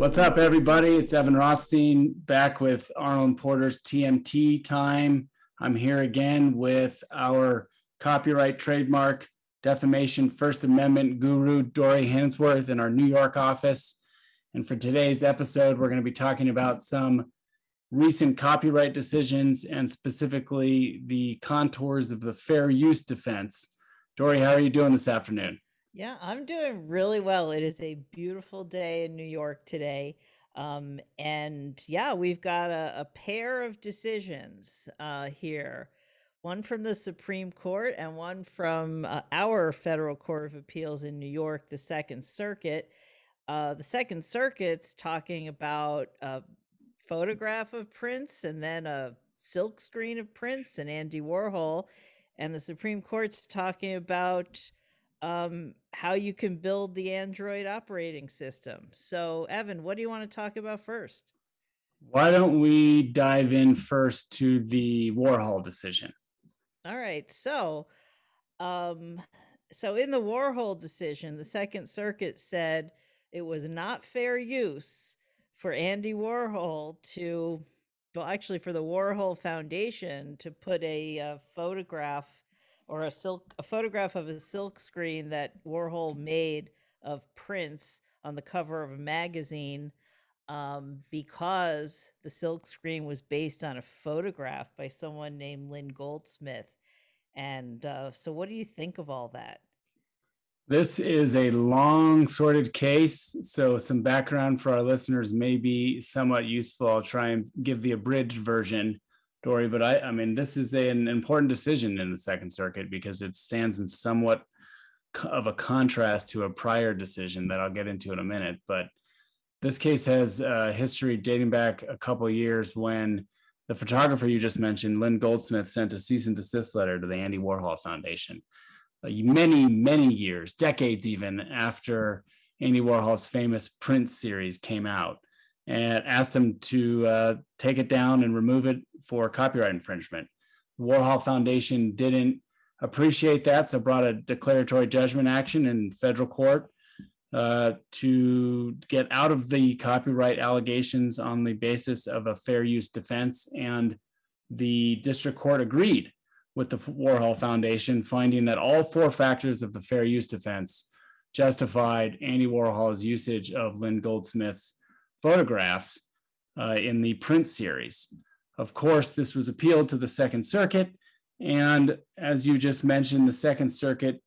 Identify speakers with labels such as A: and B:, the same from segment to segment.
A: What's up, everybody? It's Evan Rothstein back with Arnold Porter's TMT time. I'm here again with our copyright, trademark, defamation, First Amendment guru, Dory Hansworth, in our New York office. And for today's episode, we're going to be talking about some recent copyright decisions and specifically the contours of the fair use defense. Dory, how are you doing this afternoon?
B: Yeah, I'm doing really well. It is a beautiful day in New York today. Um, and yeah, we've got a, a pair of decisions uh, here one from the Supreme Court and one from uh, our federal court of appeals in New York, the Second Circuit. Uh, the Second Circuit's talking about a photograph of Prince and then a silk screen of Prince and Andy Warhol. And the Supreme Court's talking about um, how you can build the Android operating system. So, Evan, what do you want to talk about first?
A: Why don't we dive in first to the Warhol decision?
B: All right. So, um, so in the Warhol decision, the Second Circuit said it was not fair use for Andy Warhol to, well, actually, for the Warhol Foundation to put a, a uh, photograph or a silk a photograph of a silk screen that Warhol made of Prince on the cover of a magazine um, because the silk screen was based on a photograph by someone named Lynn Goldsmith. And uh, so, what do you think of all that?
A: This is a long sorted case. So, some background for our listeners may be somewhat useful. I'll try and give the abridged version. Dory, but I, I mean, this is a, an important decision in the Second Circuit because it stands in somewhat of a contrast to a prior decision that I'll get into in a minute. But this case has a history dating back a couple years when the photographer you just mentioned, Lynn Goldsmith, sent a cease and desist letter to the Andy Warhol Foundation. Uh, many, many years, decades even after Andy Warhol's famous Prince series came out and asked them to uh, take it down and remove it for copyright infringement. Warhol Foundation didn't appreciate that, so brought a declaratory judgment action in federal court uh, to get out of the copyright allegations on the basis of a fair use defense. And the district court agreed with the Warhol Foundation, finding that all four factors of the fair use defense justified Andy Warhol's usage of Lynn Goldsmith's photographs uh, in the print series. Of course, this was appealed to the Second Circuit. And as you just mentioned, the Second Circuit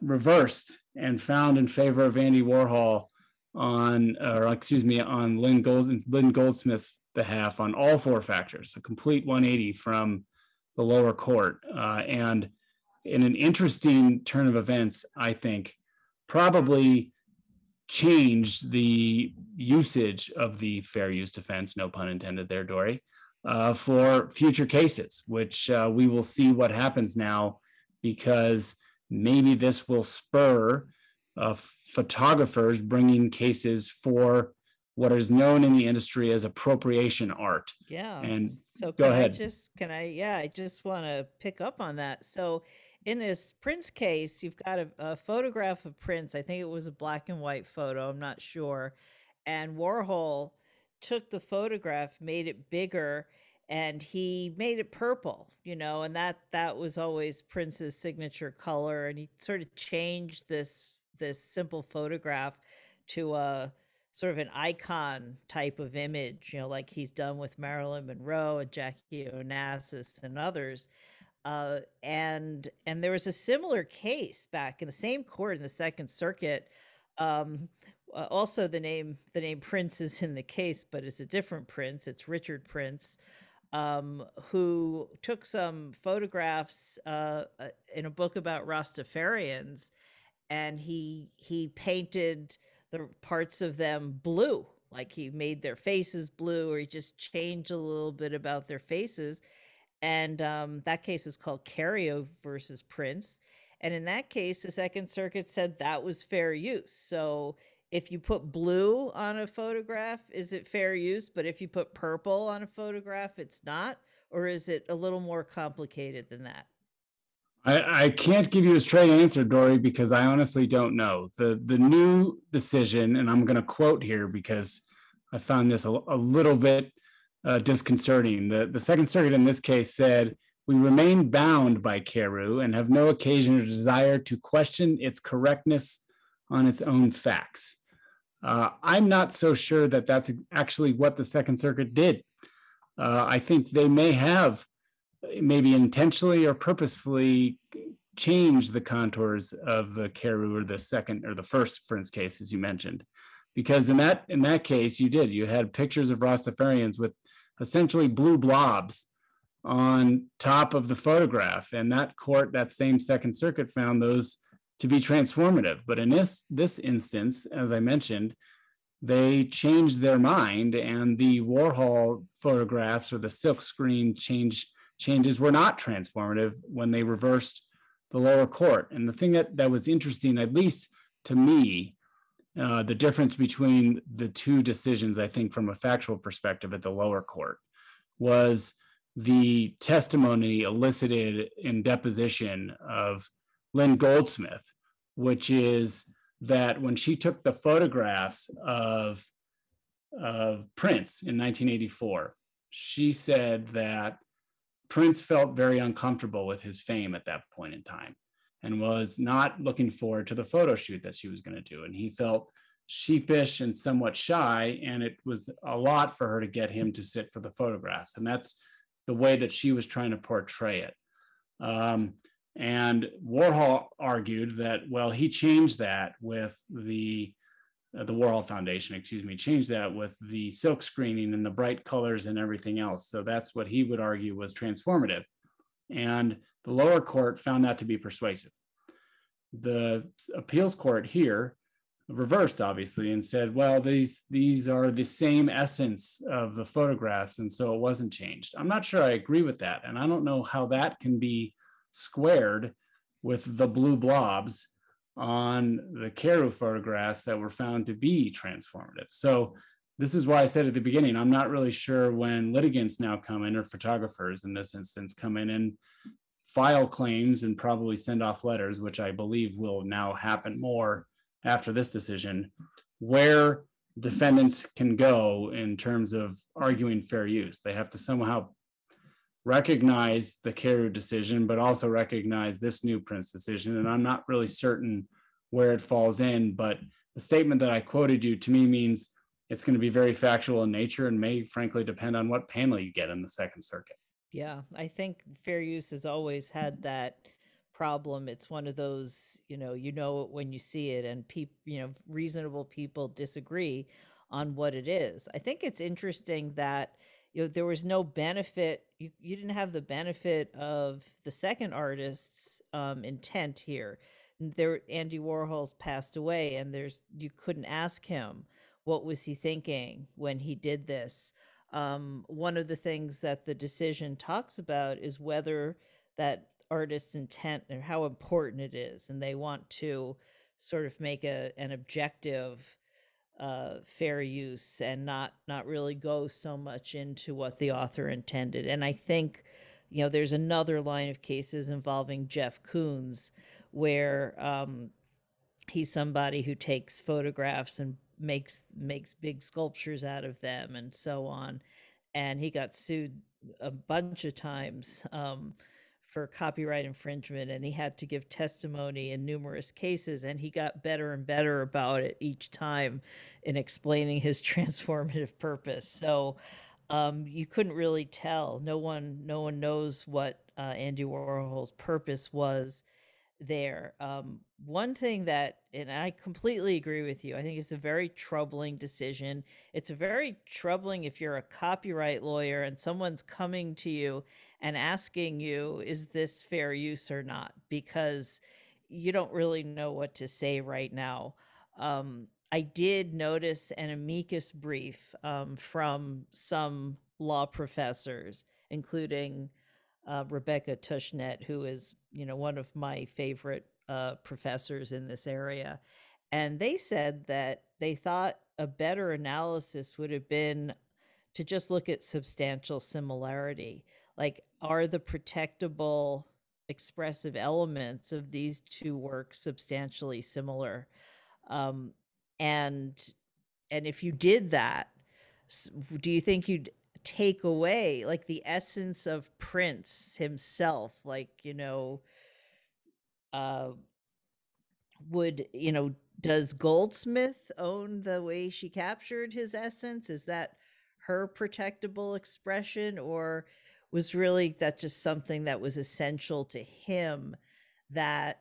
A: reversed and found in favor of Andy Warhol on, or excuse me, on Lynn, Gold, Lynn Goldsmith's behalf on all four factors, a complete 180 from the lower court. Uh, and in an interesting turn of events, I think, probably changed the usage of the fair use defense, no pun intended there, Dory, uh, for future cases, which uh, we will see what happens now because maybe this will spur uh, photographers bringing cases for what is known in the industry as appropriation art.
B: Yeah.
A: And
B: so
A: go ahead.
B: I just can I yeah, I just want to pick up on that. So in this Prince case, you've got a, a, photograph of Prince. I think it was a black and white photo. I'm not sure. And Warhol took the photograph, made it bigger, and he made it purple. You know, and that that was always Prince's signature color. And he sort of changed this this simple photograph to a sort of an icon type of image. You know, like he's done with Marilyn Monroe and Jackie Onassis and others uh, and and there was a similar case back in the same court in the Second Circuit. Um, uh, also, the name the name Prince is in the case, but it's a different Prince. It's Richard Prince, um, who took some photographs uh, uh in a book about Rastafarians, and he he painted the parts of them blue, like he made their faces blue, or he just changed a little bit about their faces and um, that case is called Cariou versus Prince. And in that case, the Second Circuit said that was fair use. So if you put blue on a photograph, is it fair use? But if you put purple on a photograph, it's not? Or is it a little more complicated than that?
A: I, I can't give you a straight answer, Dory, because I honestly don't know. The the new decision, and I'm going to quote here because I found this a, a little bit uh, disconcerting. The the Second Circuit in this case said we remain bound by Cariou and have no occasion or desire to question its correctness on its own facts. Uh, I'm not so sure that that's actually what the Second Circuit did. Uh, I think they may have maybe intentionally or purposefully change the contours of the Cariou or the second or the first Prince case, as you mentioned, because in that in that case you did. You had pictures of Rastafarians with essentially blue blobs on top of the photograph, and that court, that same Second Circuit, found those to be transformative. But in this this instance, as I mentioned, they changed their mind, and the Warhol photographs or the silk screen change changes were not transformative when they reversed the lower court. And the thing that, that was interesting, at least to me, uh, the difference between the two decisions, I think, from a factual perspective at the lower court, was the testimony elicited in deposition of Lynn Goldsmith, which is that when she took the photographs of, of Prince in 1984, she said that Prince felt very uncomfortable with his fame at that point in time and was not looking forward to the photo shoot that she was going to do. And he felt sheepish and somewhat shy. And it was a lot for her to get him to sit for the photographs. And that's the way that she was trying to portray it. Um, and Warhol argued that, well, he changed that with the uh, the Warhol Foundation, excuse me, changed that with the silk screening and the bright colors and everything else. So that's what he would argue was transformative. And the lower court found that to be persuasive. The appeals court here reversed obviously and said well these these are the same essence of the photographs and so it wasn't changed i'm not sure i agree with that and i don't know how that can be squared with the blue blobs on the Cariou photographs that were found to be transformative. So this is why I said at the beginning, I'm not really sure when litigants now come in or photographers in this instance come in and file claims and probably send off letters, which I believe will now happen more after this decision, where defendants can go in terms of arguing fair use. They have to somehow recognize the Cariou decision, but also recognize this new Prince decision. And I'm not really certain where it falls in, but the statement that I quoted you to me means it's going to be very factual in nature and may frankly depend on what panel you get in the Second Circuit.
B: Yeah, I think fair use has always had that problem. It's one of those, you know, you know it when you see it, and people, you know, reasonable people disagree on what it is. I think it's interesting that you know there was no benefit you, you didn't have the benefit of the second artist's um, intent here. There andy warhol's passed away and there's you couldn't ask him what was he thinking when he did this. Um, one of the things that the decision talks about is whether that artist's intent or how important it is and they want to sort of make a an objective uh, fair use and not not really go so much into what the author intended. And I think, you know, there's another line of cases involving Jeff Koons where um, he's somebody who takes photographs and makes makes big sculptures out of them and so on. And he got sued a bunch of times. Um, for copyright infringement and he had to give testimony in numerous cases and he got better and better about it each time in explaining his transformative purpose. So um, you couldn't really tell. No one no one knows what uh, andy warhol's purpose was there. Um, one thing that, and I completely agree with you, I think it's a very troubling decision. It's a very troubling if you're a copyright lawyer and someone's coming to you and asking you, is this fair use or not? Because you don't really know what to say right now. Um, I did notice an amicus brief um, from some law professors, including uh, Rebecca Tushnet, who is, you know, one of my favorite uh, professors in this area. And they said that they thought a better analysis would have been to just look at substantial similarity. Like, are the protectable expressive elements of these two works substantially similar. Um, and and if you did that, do you think you'd take away like the essence of Prince himself? Like, you know, uh, would, you know, does Goldsmith own the way she captured his essence? Is that her protectable expression or was really that just something that was essential to him that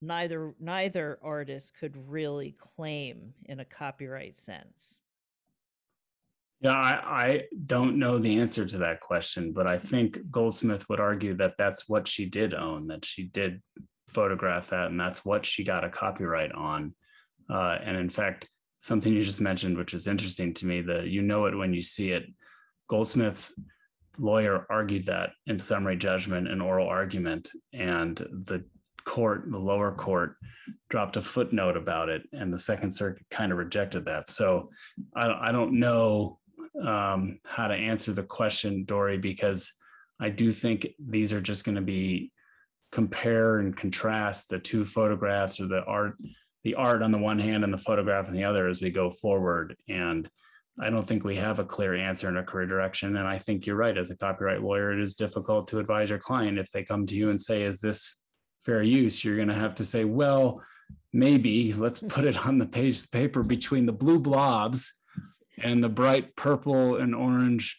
B: neither neither artist could really claim in a copyright sense
A: yeah I, I don't know the answer to that question but i think goldsmith would argue that that's what she did own that she did photograph that and that's what she got a copyright on. Uh, and in fact something you just mentioned which is interesting to me that you know it when you see it. Goldsmith's lawyer argued that in summary judgment and oral argument and the court the lower court dropped a footnote about it and the second circuit kind of rejected that. So i, I don't know um, how to answer the question dory because i do think these are just going to be compare and contrast the two photographs or the art the art on the one hand and the photograph on the other as we go forward and I don't think we have a clear answer in a career direction. And I think you're right. As a copyright lawyer, it is difficult to advise your client if they come to you and say, Is this fair use? You're going to have to say, Well, maybe let's put it on the page of paper between the blue blobs and the bright purple and orange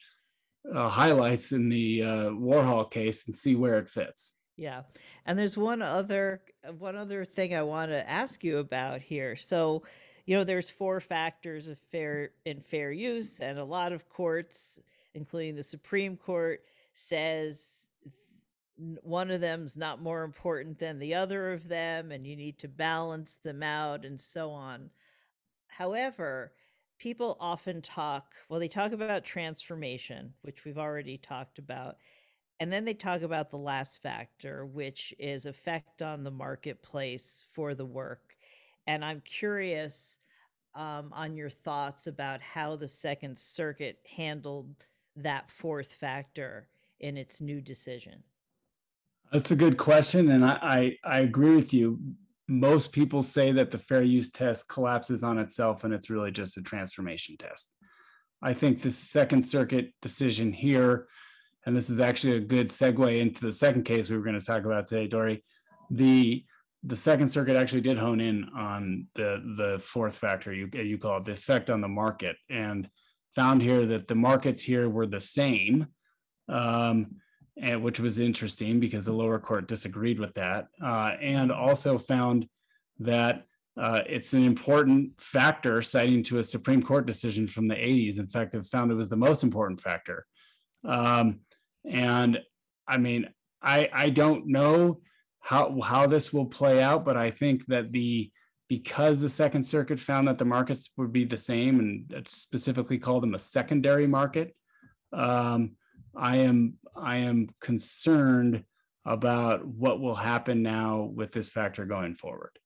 A: uh, highlights in the uh, Warhol case and see where it fits.
B: Yeah. And there's one other one other thing I want to ask you about here. So you know, there's four factors of fair and fair use, and a lot of courts, including the Supreme Court, says one of them's not more important than the other of them, and you need to balance them out, and so on. However, people often talk, well, they talk about transformation, which we've already talked about. And then they talk about the last factor, which is effect on the marketplace for the work and I'm curious um, on your thoughts about how the Second Circuit handled that fourth factor in its new decision.
A: That's a good question, and I, I, I agree with you. Most people say that the fair use test collapses on itself, and it's really just a transformation test. I think the Second Circuit decision here, and this is actually a good segue into the second case we were going to talk about today, Dory. The the Second Circuit actually did hone in on the the fourth factor you you call it the effect on the market, and found here that the markets here were the same, um, and which was interesting because the lower court disagreed with that, uh, and also found that uh, it's an important factor, citing to a Supreme Court decision from the 80s. In fact, it found it was the most important factor. Um, and I mean, I I don't know how how this will play out, but I think that the because the Second Circuit found that the markets would be the same and specifically called them a secondary market, um, I am I am concerned about what will happen now with this factor going forward.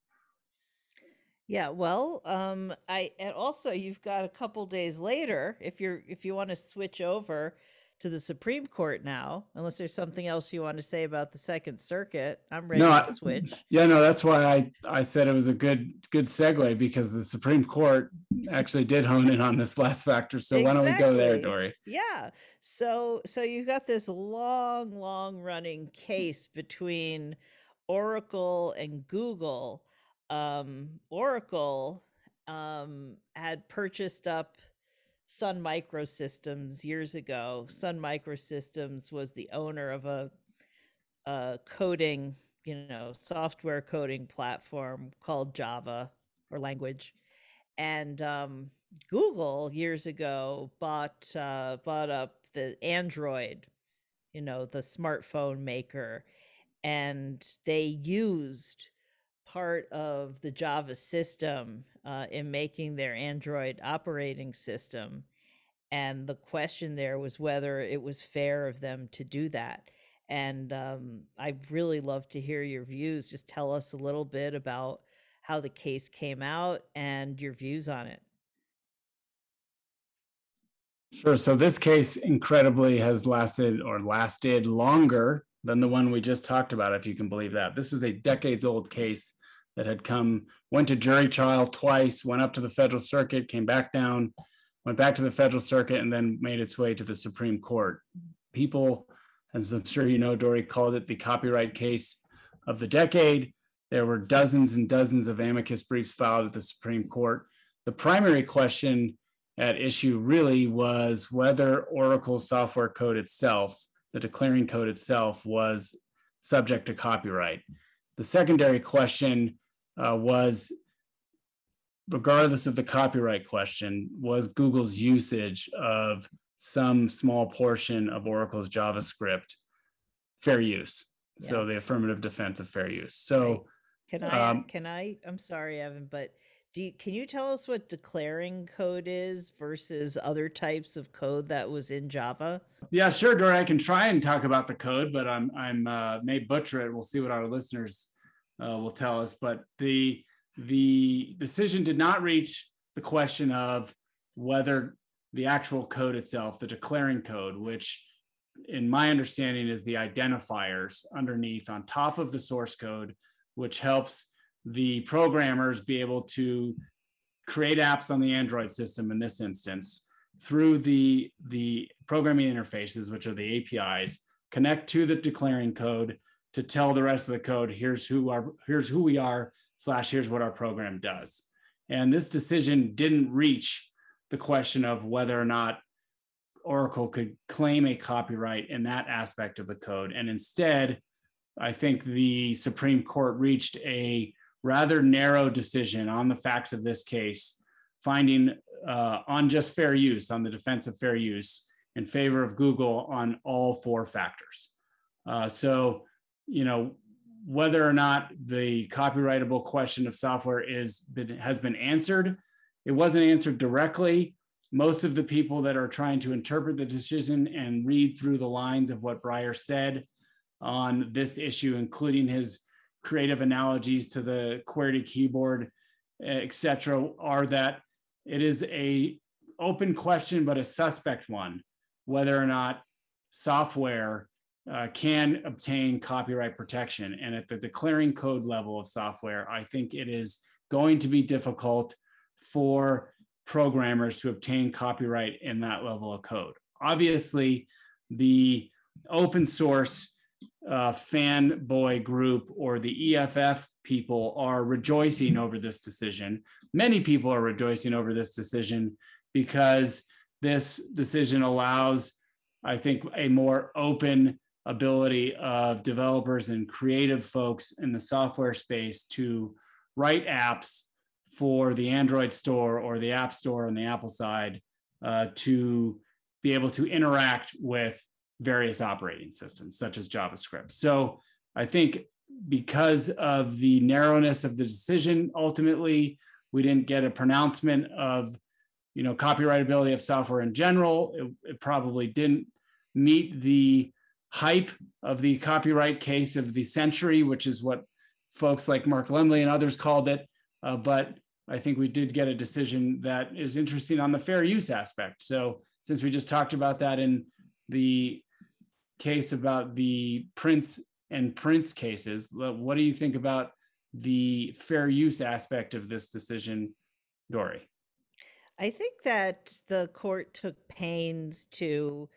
B: Yeah, well, um, I and also you've got a couple days later if you're if you want to switch over to the Supreme Court now, unless there's something else you want to say about the Second Circuit. I'm ready no, to switch.
A: yeah, no, that's why I, I said it was a good good segue because the Supreme Court actually did hone in on this last factor. So exactly. why don't we go there, Dory?
B: Yeah. So so you've got this long, long running case between Oracle and Google. Um, Oracle um, had purchased up Sun Microsystems years ago. Sun Microsystems was the owner of a, a coding, you know, software coding platform called Java or language, and um, Google years ago bought uh, bought up the Android, you know, the smartphone maker, and they used part of the Java system uh, in making their Android operating system. And the question there was whether it was fair of them to do that. And um, I'd really love to hear your views. Just tell us a little bit about how the case came out and your views on it.
A: Sure. So this case incredibly has lasted or lasted longer than the one we just talked about, if you can believe that. This was a decades old case that had come, went to jury trial twice, went up to the federal circuit, came back down, went back to the federal circuit, and then made its way to the Supreme Court. People, as I'm sure you know, Dory called it the copyright case of the decade. There were dozens and dozens of amicus briefs filed at the Supreme Court. The primary question at issue really was whether Oracle software code itself, the declaring code itself, was subject to copyright. The secondary question uh, was regardless of the copyright question, was Google's usage of some small portion of Oracle's JavaScript fair use? Yeah. So the affirmative defense of fair use. So right.
B: can I um, can I I'm sorry, Evan, but do you, can you tell us what declaring code is versus other types of code that was in Java?
A: Yeah, sure, Dory. I can try and talk about the code, but I'm I'm uh, may butcher it. We'll see what our listeners uh, will tell us. But the the decision did not reach the question of whether the actual code itself, the declaring code, which in my understanding is the identifiers underneath on top of the source code, which helps the programmers be able to create apps on the Android system in this instance through the, the programming interfaces, which are the APIs, connect to the declaring code to tell the rest of the code, here's who our, here's who we are, slash here's what our program does. And this decision didn't reach the question of whether or not Oracle could claim a copyright in that aspect of the code. And instead, I think the Supreme Court reached a rather narrow decision on the facts of this case, finding uh, on just fair use, on the defense of fair use, in favor of Google on all four factors. Uh, so, you know, whether or not the copyrightable question of software is been, has been answered, it wasn't answered directly. Most of the people that are trying to interpret the decision and read through the lines of what Breyer said on this issue, including his creative analogies to the QWERTY keyboard, etc., are that it is a open question, but a suspect one, whether or not software uh, can obtain copyright protection. And at the declaring code level of software, I think it is going to be difficult for programmers to obtain copyright in that level of code. Obviously, the open source uh, fanboy group or the EFF people are rejoicing over this decision. Many people are rejoicing over this decision because this decision allows, I think, a more open ability of developers and creative folks in the software space to write apps for the Android store or the App Store on the Apple side uh, to be able to interact with various operating systems, such as JavaScript. So I think because of the narrowness of the decision, ultimately, we didn't get a pronouncement of you know copyrightability of software in general. It, it probably didn't meet the hype of the copyright case of the century, which is what folks like Mark Lemley and others called it. Uh, but I think we did get a decision that is interesting on the fair use aspect. So since we just talked about that in the case about the Prince and Prince cases, what do you think about the fair use aspect of this decision, Dory?
B: I think that the court took pains to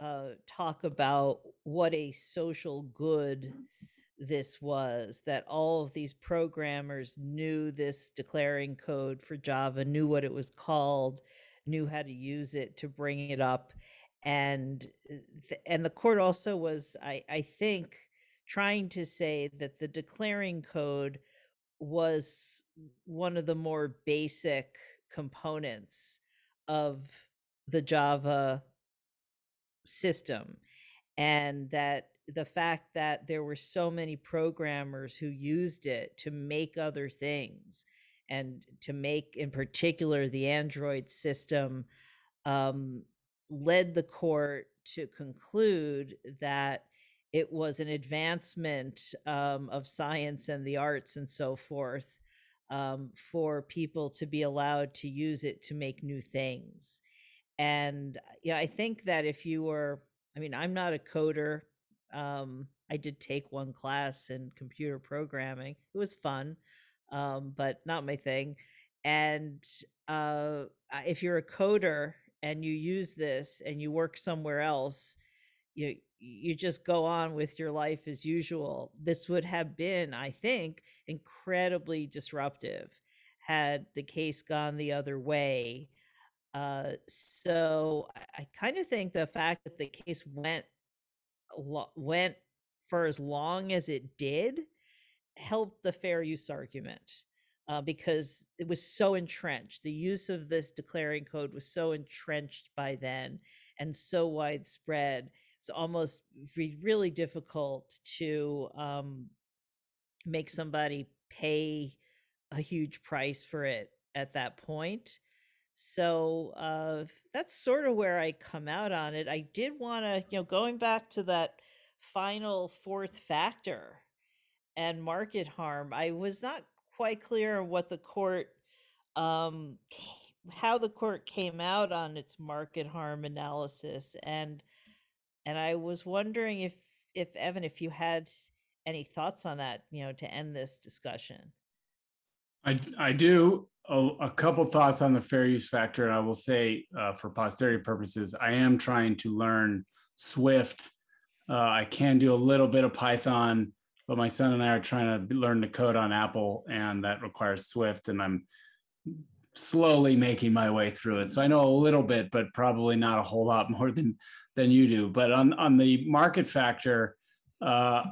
B: uh, talk about what a social good this was that all of these programmers knew this declaring code for Java, knew what it was called, knew how to use it to bring it up. And uh, and the court also was, I, I think, trying to say that the declaring code was one of the more basic components of the Java system and that the fact that there were so many programmers who used it to make other things and to make in particular the android system um, led the court to conclude that it was an advancement um, of science and the arts and so forth um, for people to be allowed to use it to make new things and yeah, I think that if you were, I mean, I'm not a coder. Um, I did take one class in computer programming. It was fun, um, but not my thing. And uh, if you're a coder and you use this and you work somewhere else, you you just go on with your life as usual. This would have been, I think, incredibly disruptive had the case gone the other way. Uh, so I, I kind of think the fact that the case went went for as long as it did helped the fair use argument uh, because it was so entrenched. The use of this declaring code was so entrenched by then and so widespread. It's almost really difficult to um, make somebody pay a huge price for it at that point. So uh, that's sort of where I come out on it. I did want to, you know, going back to that final fourth factor and market harm, I was not quite clear what the court, um, how the court came out on its market harm analysis, and and I was wondering if if Evan, if you had any thoughts on that, you know, to end this discussion.
A: I I do a, a couple thoughts on the fair use factor, and I will say uh, for posterity purposes, I am trying to learn Swift uh, I can do a little bit of Python, but my son and I are trying to learn to code on Apple, and that requires Swift, and I'm slowly making my way through it. So I know a little bit, but probably not a whole lot more than than you do. But on on the market factor, uh,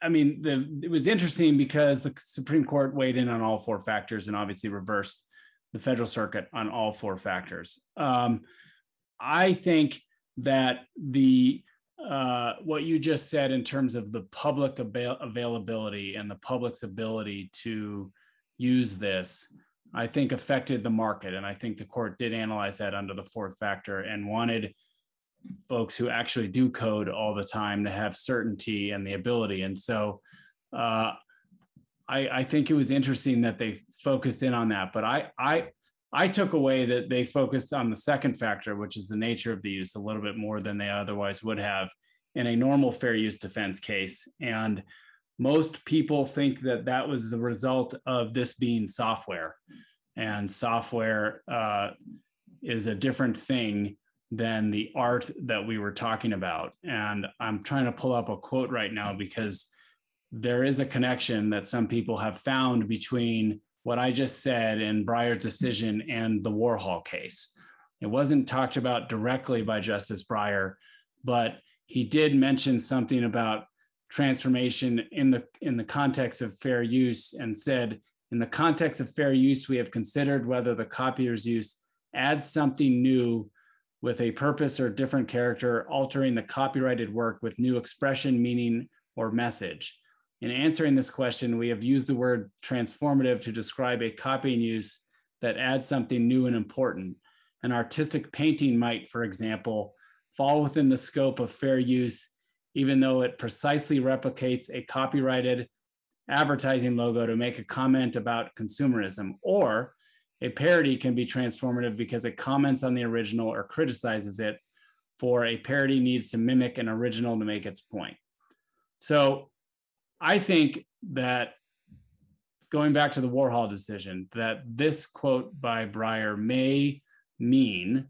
A: I mean, the, it was interesting because the Supreme Court weighed in on all four factors and obviously reversed the Federal Circuit on all four factors. Um, I think that the uh, what you just said in terms of the public avail- availability and the public's ability to use this, I think affected the market. And I think the court did analyze that under the fourth factor and wanted folks who actually do code all the time to have certainty and the ability. And so uh, I, I think it was interesting that they focused in on that. But I, I, I took away that they focused on the second factor, which is the nature of the use, a little bit more than they otherwise would have in a normal fair use defense case. And most people think that that was the result of this being software. And software uh, is a different thing than the art that we were talking about. And I'm trying to pull up a quote right now because there is a connection that some people have found between what I just said in Breyer's decision and the Warhol case. It wasn't talked about directly by Justice Breyer, but he did mention something about transformation in the in the context of fair use and said in the context of fair use we have considered whether the copier's use adds something new with a purpose or different character altering the copyrighted work with new expression meaning or message in answering this question, we have used the word transformative to describe a copying use that adds something new and important. An artistic painting might, for example, fall within the scope of fair use, even though it precisely replicates a copyrighted advertising logo to make a comment about consumerism. Or a parody can be transformative because it comments on the original or criticizes it, for a parody needs to mimic an original to make its point. So I think that going back to the Warhol decision, that this quote by Breyer may mean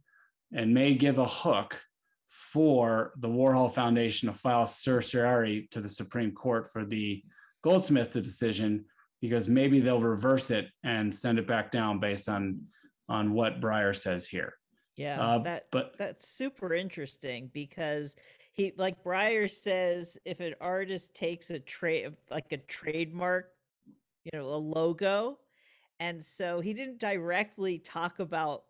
A: and may give a hook for the Warhol Foundation to file certiorari to the Supreme Court for the Goldsmith decision, because maybe they'll reverse it and send it back down based on on what Breyer says here.
B: Yeah, uh, that but that's super interesting because he like Breyer says if an artist takes a trade like a trademark, you know, a logo, and so he didn't directly talk about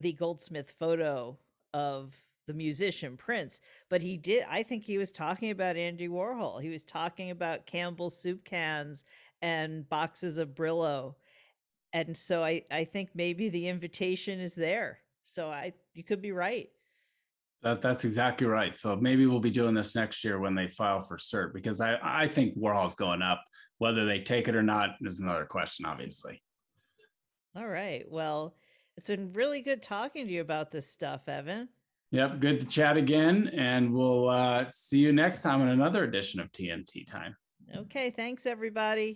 B: the Goldsmith photo of the musician Prince, but he did. I think he was talking about Andy Warhol. He was talking about Campbell's soup cans and boxes of Brillo, and so I I think maybe the invitation is there. So I you could be right.
A: That, that's exactly right. So maybe we'll be doing this next year when they file for cert because I, I think Warhol's going up. Whether they take it or not is another question, obviously.
B: All right. Well, it's been really good talking to you about this stuff, Evan.
A: Yep, good to chat again, and we'll uh, see you next time on another edition of TMT Time.
B: Okay, thanks, everybody.